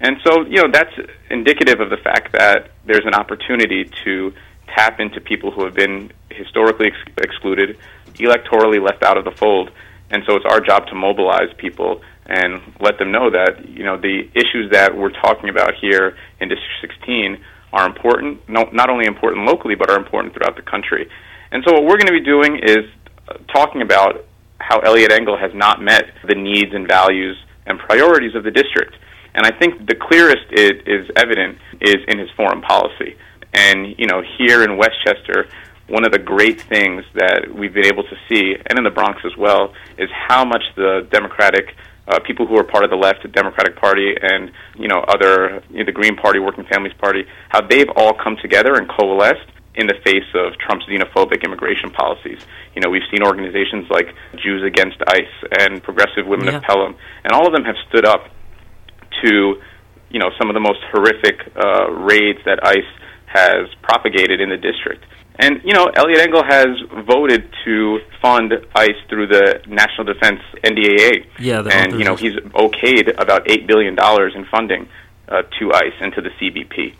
C: And so, you know, that's indicative of the fact that there's an opportunity to tap into people who have been historically ex- excluded, electorally left out of the fold. And so it's our job to mobilize people and let them know that, you know, the issues that we're talking about here in District 16 are important, no, not only important locally, but are important throughout the country. And so what we're going to be doing is uh, talking about how Eliot Engel has not met the needs and values and priorities of the district. And I think the clearest it is evident is in his foreign policy. And, you know, here in Westchester, one of the great things that we've been able to see, and in the Bronx as well, is how much the Democratic uh, people who are part of the left, the Democratic Party, and you know other you know, the Green Party, Working Families Party, how they've all come together and coalesced in the face of Trump's xenophobic immigration policies. You know, we've seen organizations like Jews Against ICE and Progressive Women yeah. of Pelham, and all of them have stood up to you know some of the most horrific uh, raids that ICE has propagated in the district. And you know, Eliot Engel has voted to fund ICE through the National Defense NDAA.
B: Yeah,
C: and you know he's okayed about eight billion dollars in funding uh, to ICE and to the CBP.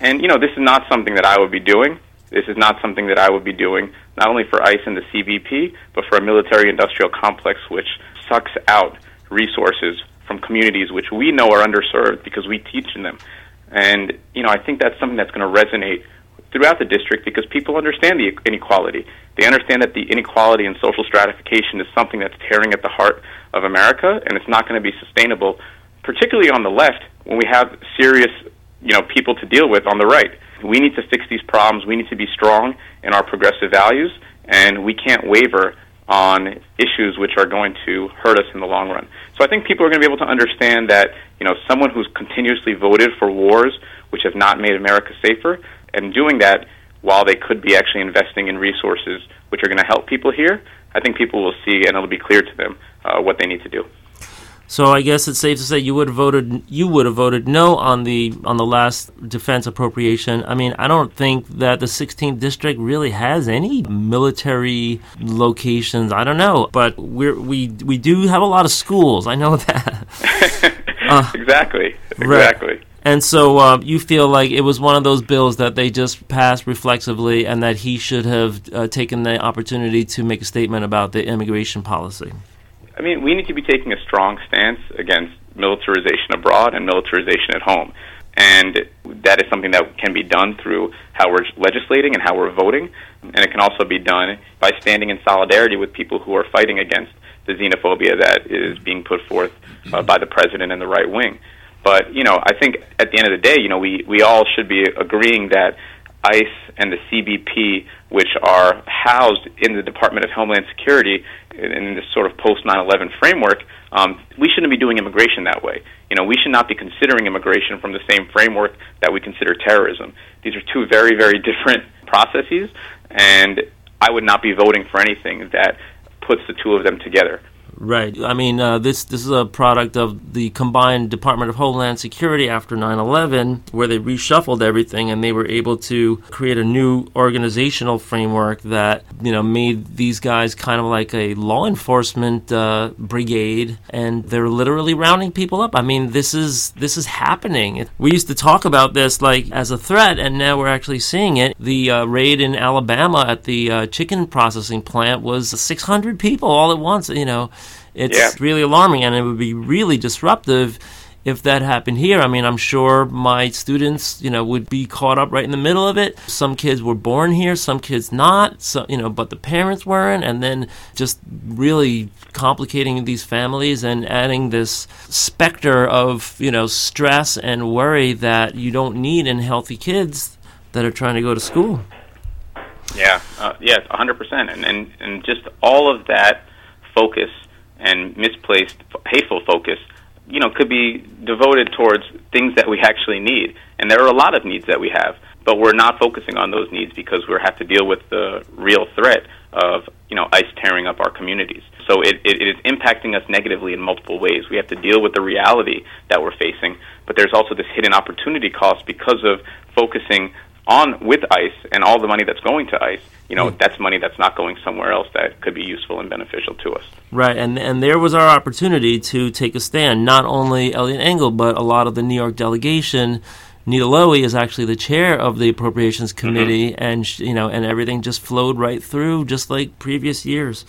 C: And you know, this is not something that I would be doing. This is not something that I would be doing not only for ICE and the CBP, but for a military-industrial complex which sucks out resources from communities which we know are underserved because we teach in them. And you know, I think that's something that's going to resonate throughout the district because people understand the inequality. They understand that the inequality and social stratification is something that's tearing at the heart of America, and it's not going to be sustainable, particularly on the left when we have serious, you know, people to deal with on the right. We need to fix these problems. We need to be strong in our progressive values, and we can't waver on issues which are going to hurt us in the long run. So I think people are going to be able to understand that, you know, someone who's continuously voted for wars which have not made America safer, and doing that while they could be actually investing in resources which are going to help people here, I think people will see and it'll be clear to them uh, what they need to do.
B: So I guess it's safe to say you would have voted you would have voted no on the on the last defense appropriation. I mean, I don't think that the 16th district really has any military locations. I don't know, but we we we do have a lot of schools. I know that.
C: uh, exactly. Exactly.
B: Right. And so uh, you feel like it was one of those bills that they just passed reflexively, and that he should have uh, taken the opportunity to make a statement about the immigration policy.
C: I mean, we need to be taking a strong stance against militarization abroad and militarization at home. And that is something that can be done through how we're legislating and how we're voting. And it can also be done by standing in solidarity with people who are fighting against the xenophobia that is being put forth uh, by the president and the right wing. But you know, I think at the end of the day, you know, we we all should be agreeing that ICE and the CBP, which are housed in the Department of Homeland Security in this sort of post 9/11 framework, um, we shouldn't be doing immigration that way. You know, we should not be considering immigration from the same framework that we consider terrorism. These are two very, very different processes, and I would not be voting for anything that puts the two of them together.
B: Right. I mean, uh, this this is a product of the combined Department of Homeland Security after 9/11, where they reshuffled everything and they were able to create a new organizational framework that you know made these guys kind of like a law enforcement uh, brigade, and they're literally rounding people up. I mean, this is this is happening. We used to talk about this like as a threat, and now we're actually seeing it. The uh, raid in Alabama at the uh, chicken processing plant was 600 people all at once. You know it's yeah. really alarming, and it would be really disruptive if that happened here. I mean, I'm sure my students, you know, would be caught up right in the middle of it. Some kids were born here, some kids not, so you know, but the parents weren't, and then just really complicating these families and adding this specter of you know stress and worry that you don't need in healthy kids that are trying to go to school.
C: Yeah, uh, yeah, 100%, and and and just all of that focus and misplaced hateful focus you know could be devoted towards things that we actually need and there are a lot of needs that we have but we're not focusing on those needs because we have to deal with the real threat of you know ICE tearing up our communities. So it, it, it is impacting us negatively in multiple ways. We have to deal with the reality that we're facing, but there's also this hidden opportunity cost because of focusing on with ICE and all the money that's going to ICE. You know, mm. that's money that's not going somewhere else that could be useful and beneficial to us.
B: Right, and and there was our opportunity to take a stand. Not only Eliot Engel, but a lot of the New York delegation Nita Lowey is actually the chair of the Appropriations mm-hmm. Committee, mm-hmm. and you know, and everything just flowed right through, just like previous years.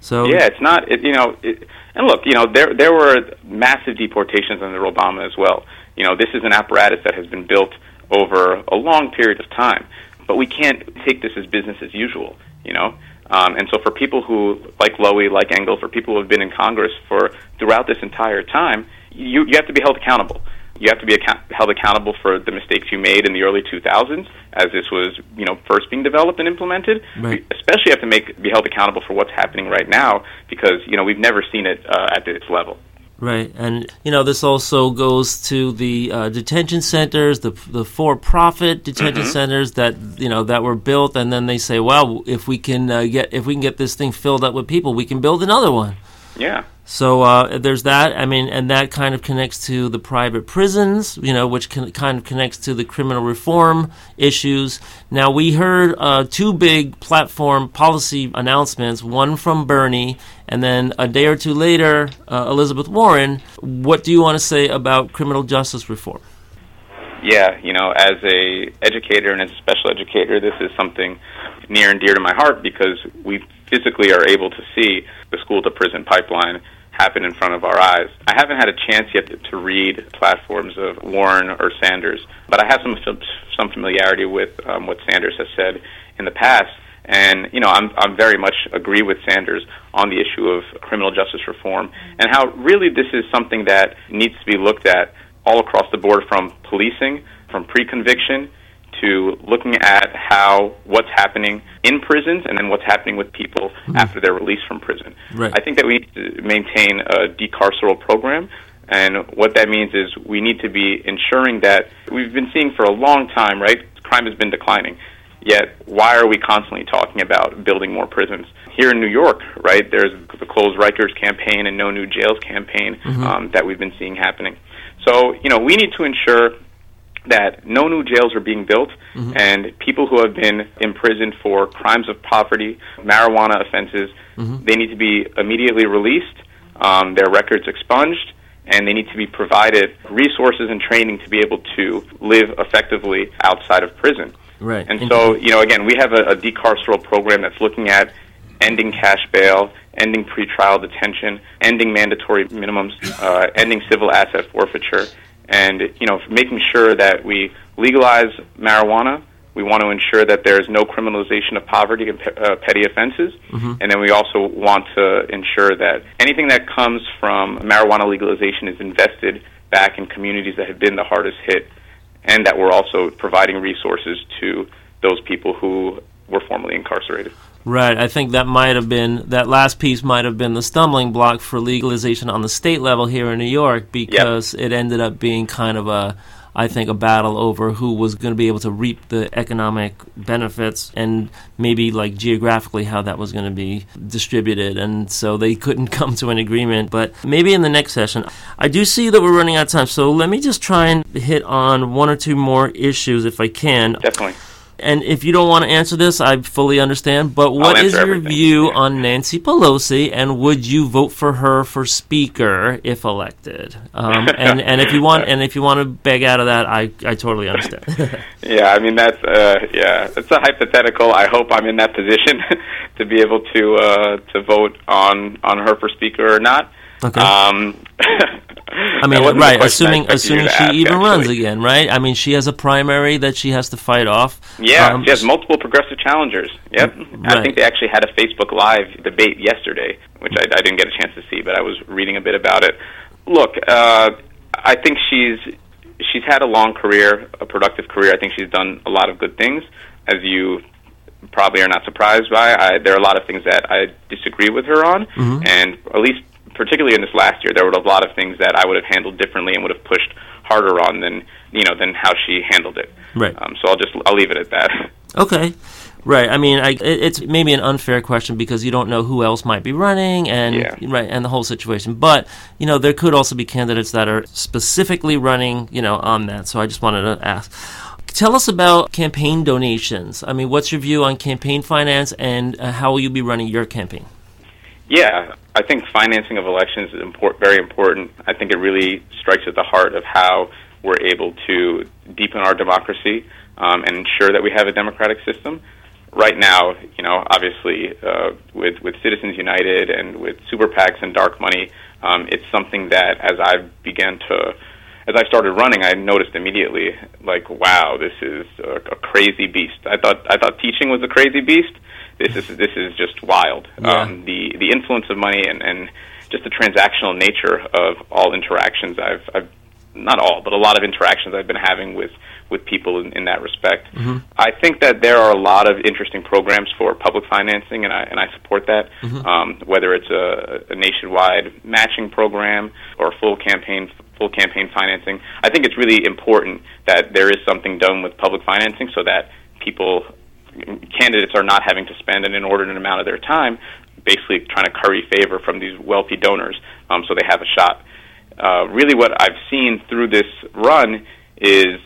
B: So
C: yeah, it's not it, you know, it, and look, you know, there there were massive deportations under Obama as well. You know, this is an apparatus that has been built over a long period of time, but we can't take this as business as usual. You know, um, and so for people who like Lowey, like Engel, for people who have been in Congress for throughout this entire time, you you have to be held accountable you have to be account- held accountable for the mistakes you made in the early 2000s as this was you know first being developed and implemented right. we especially have to make be held accountable for what's happening right now because you know we've never seen it uh, at this level
B: Right, and you know this also goes to the uh, detention centers, the the for-profit detention mm-hmm. centers that you know that were built, and then they say, "Well, if we can uh, get if we can get this thing filled up with people, we can build another one."
C: Yeah.
B: So uh, there's that. I mean, and that kind of connects to the private prisons, you know, which can, kind of connects to the criminal reform issues. Now we heard uh, two big platform policy announcements. One from Bernie, and then a day or two later, uh, Elizabeth Warren. What do you want to say about criminal justice reform?
C: Yeah, you know, as a educator and as a special educator, this is something near and dear to my heart because we physically are able to see the school to prison pipeline happen in front of our eyes. I haven't had a chance yet to read platforms of Warren or Sanders, but I have some some familiarity with um, what Sanders has said in the past. And you know, I'm I'm very much agree with Sanders on the issue of criminal justice reform and how really this is something that needs to be looked at all across the board, from policing, from pre-conviction to looking at how what's happening in prisons and then what's happening with people mm-hmm. after they're released from prison.
B: Right.
C: I think that we need to maintain a decarceral program. And what that means is we need to be ensuring that we've been seeing for a long time, right? Crime has been declining. Yet, why are we constantly talking about building more prisons? Here in New York, right, there's the Close Rikers campaign and No New Jails campaign mm-hmm. um, that we've been seeing happening. So, you know, we need to ensure that no new jails are being built, mm-hmm. and people who have been imprisoned for crimes of poverty, marijuana offenses, mm-hmm. they need to be immediately released, um, their records expunged, and they need to be provided resources and training to be able to live effectively outside of prison.
B: Right.
C: And so, you know, again, we have a, a decarceral program that's looking at ending cash bail, ending pretrial detention, ending mandatory minimums, uh, ending civil asset forfeiture, and you know making sure that we legalize marijuana. We want to ensure that there is no criminalization of poverty and pe- uh, petty offenses, mm-hmm. and then we also want to ensure that anything that comes from marijuana legalization is invested back in communities that have been the hardest hit, and that we're also providing resources to those people who were formerly incarcerated.
B: Right. I think that might have been that last piece might have been the stumbling block for legalization on the state level here in New York because yep. it ended up being kind of a I think a battle over who was going to be able to reap the economic benefits and maybe like geographically how that was going to be distributed. And so they couldn't come to an agreement. But maybe in the next session, I do see that we're running out of time. So let me just try and hit on one or two more issues if I can.
C: Definitely.
B: And if you don't want to answer this, I fully understand. But what is your
C: everything.
B: view yeah. on Nancy Pelosi, and would you vote for her for Speaker if elected? Um, and and if you want, and if you want to beg out of that, I I totally understand.
C: yeah, I mean that's uh, yeah, it's a hypothetical. I hope I'm in that position to be able to uh, to vote on on her for Speaker or not.
B: Okay. Um, I mean, right? Assuming assuming she ask, even actually. runs again, right? I mean, she has a primary that she has to fight off.
C: Yeah, um, she has multiple progressive challengers. Yep. Right. I think they actually had a Facebook Live debate yesterday, which I, I didn't get a chance to see, but I was reading a bit about it. Look, uh, I think she's she's had a long career, a productive career. I think she's done a lot of good things, as you probably are not surprised by. I, there are a lot of things that I disagree with her on, mm-hmm. and at least particularly in this last year, there were a lot of things that I would have handled differently and would have pushed harder on than you know than how she handled it.
B: Right.
C: Um, so I'll just I'll leave it at that.
B: Okay. Right. I mean, I, it- it's maybe an unfair question because you don't know who else might be running and
C: Yeah.
B: right and the whole situation. But you know, there could also be candidates that are specifically running, you know, on that. So I just wanted to ask. Tell us about campaign donations. I mean, what's your view on campaign finance and uh, how will you be running your campaign?
C: Yeah, I think financing of elections is import- very important. I think it really strikes at the heart of how we're able to deepen our democracy um, and ensure that we have a democratic system. Right now, you know, obviously, uh, with with Citizens United and with super PACs and dark money, um, it's something that as I began to as I started running, I noticed immediately, like, wow, this is a, a crazy beast. I thought I thought teaching was a crazy beast. This is this is just wild.
B: Yeah.
C: Um, the the influence of money and, and just the transactional nature of all interactions. I've I've not all, but a lot of interactions I've been having with with people in, in that respect. I think that there are a lot of interesting programs for public financing, and I and I support that. Um, whether it's a, a nationwide matching program or full campaign full campaign financing, I think it's really important that there is something done with public financing so that people candidates are not having to spend an inordinate amount of their time basically trying to curry favor from these wealthy donors um, so they have a shot. Uh, really, what I've seen through this run is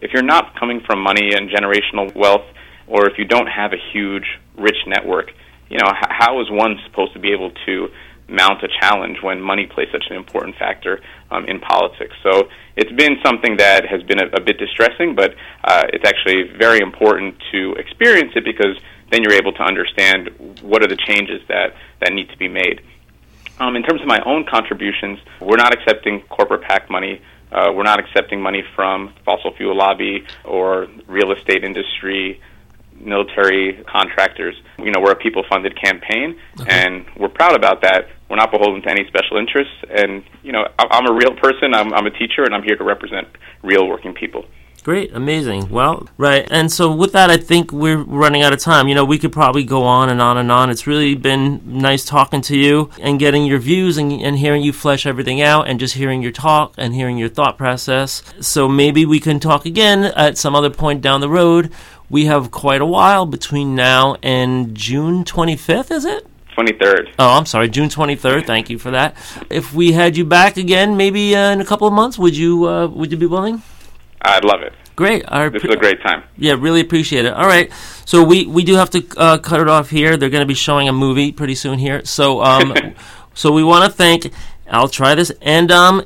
C: if you're not coming from money and generational wealth, or if you don't have a huge, rich network, you know, h- how is one supposed to be able to mount a challenge when money plays such an important factor um, in politics? So it's been something that has been a, a bit distressing, but uh, it's actually very important to experience it because then you're able to understand what are the changes that, that need to be made. Um, in terms of my own contributions, we're not accepting corporate PAC money. Uh, we're not accepting money from fossil fuel lobby or real estate industry, military contractors. You know, we're a people-funded campaign, uh-huh. and we're proud about that. We're not beholden to any special interests, and you know, I'm a real person. I'm, I'm a teacher, and I'm here to represent real working people.
B: Great, amazing. Well, right. And so with that, I think we're running out of time. You know, we could probably go on and on and on. It's really been nice talking to you and getting your views and, and hearing you flesh everything out and just hearing your talk and hearing your thought process. So maybe we can talk again at some other point down the road. We have quite a while between now and June 25th, is it?
C: 23rd.
B: Oh, I'm sorry, June 23rd. Thank you for that. If we had you back again, maybe uh, in a couple of months, would you uh, would you be willing?
C: I'd love it.
B: Great. I
C: This is a great time.
B: Yeah, really appreciate it. All right, so we we do have to uh, cut it off here. They're going to be showing a movie pretty soon here. So um, so we want to thank. I'll try this. And um,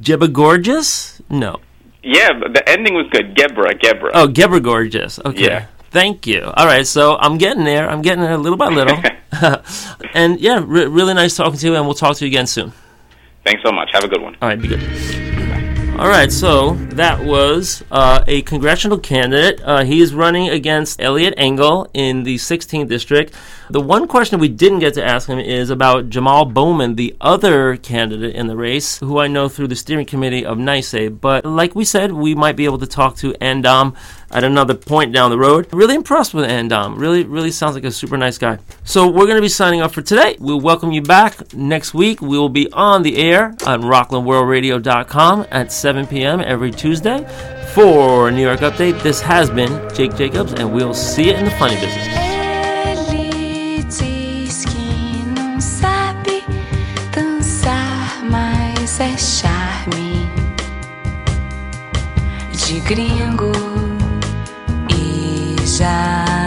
B: Jebba Gorgeous. No.
C: Yeah, but the ending was good. Gebra, Gebra.
B: Oh, Gebra Gorgeous. Okay.
C: Yeah.
B: Thank you. All right, so I'm getting there. I'm getting there little by little. and yeah, re- really nice talking to you, and we'll talk to you again soon.
C: Thanks so much. Have a good one.
B: All right, be good. All right, so that was uh, a congressional candidate. Uh, he is running against Eliot Engel in the 16th district. The one question we didn't get to ask him is about Jamal Bowman, the other candidate in the race, who I know through the steering committee of NICE. But like we said, we might be able to talk to Andom at another point down the road. Really impressed with Andom. Really, really sounds like a super nice guy. So we're going to be signing off for today. We'll welcome you back next week. We will be on the air on RocklandWorldRadio.com at 7 p.m. every Tuesday. For New York Update, this has been Jake Jacobs, and we'll see you in the funny business.
D: Isso é charme de gringo e já.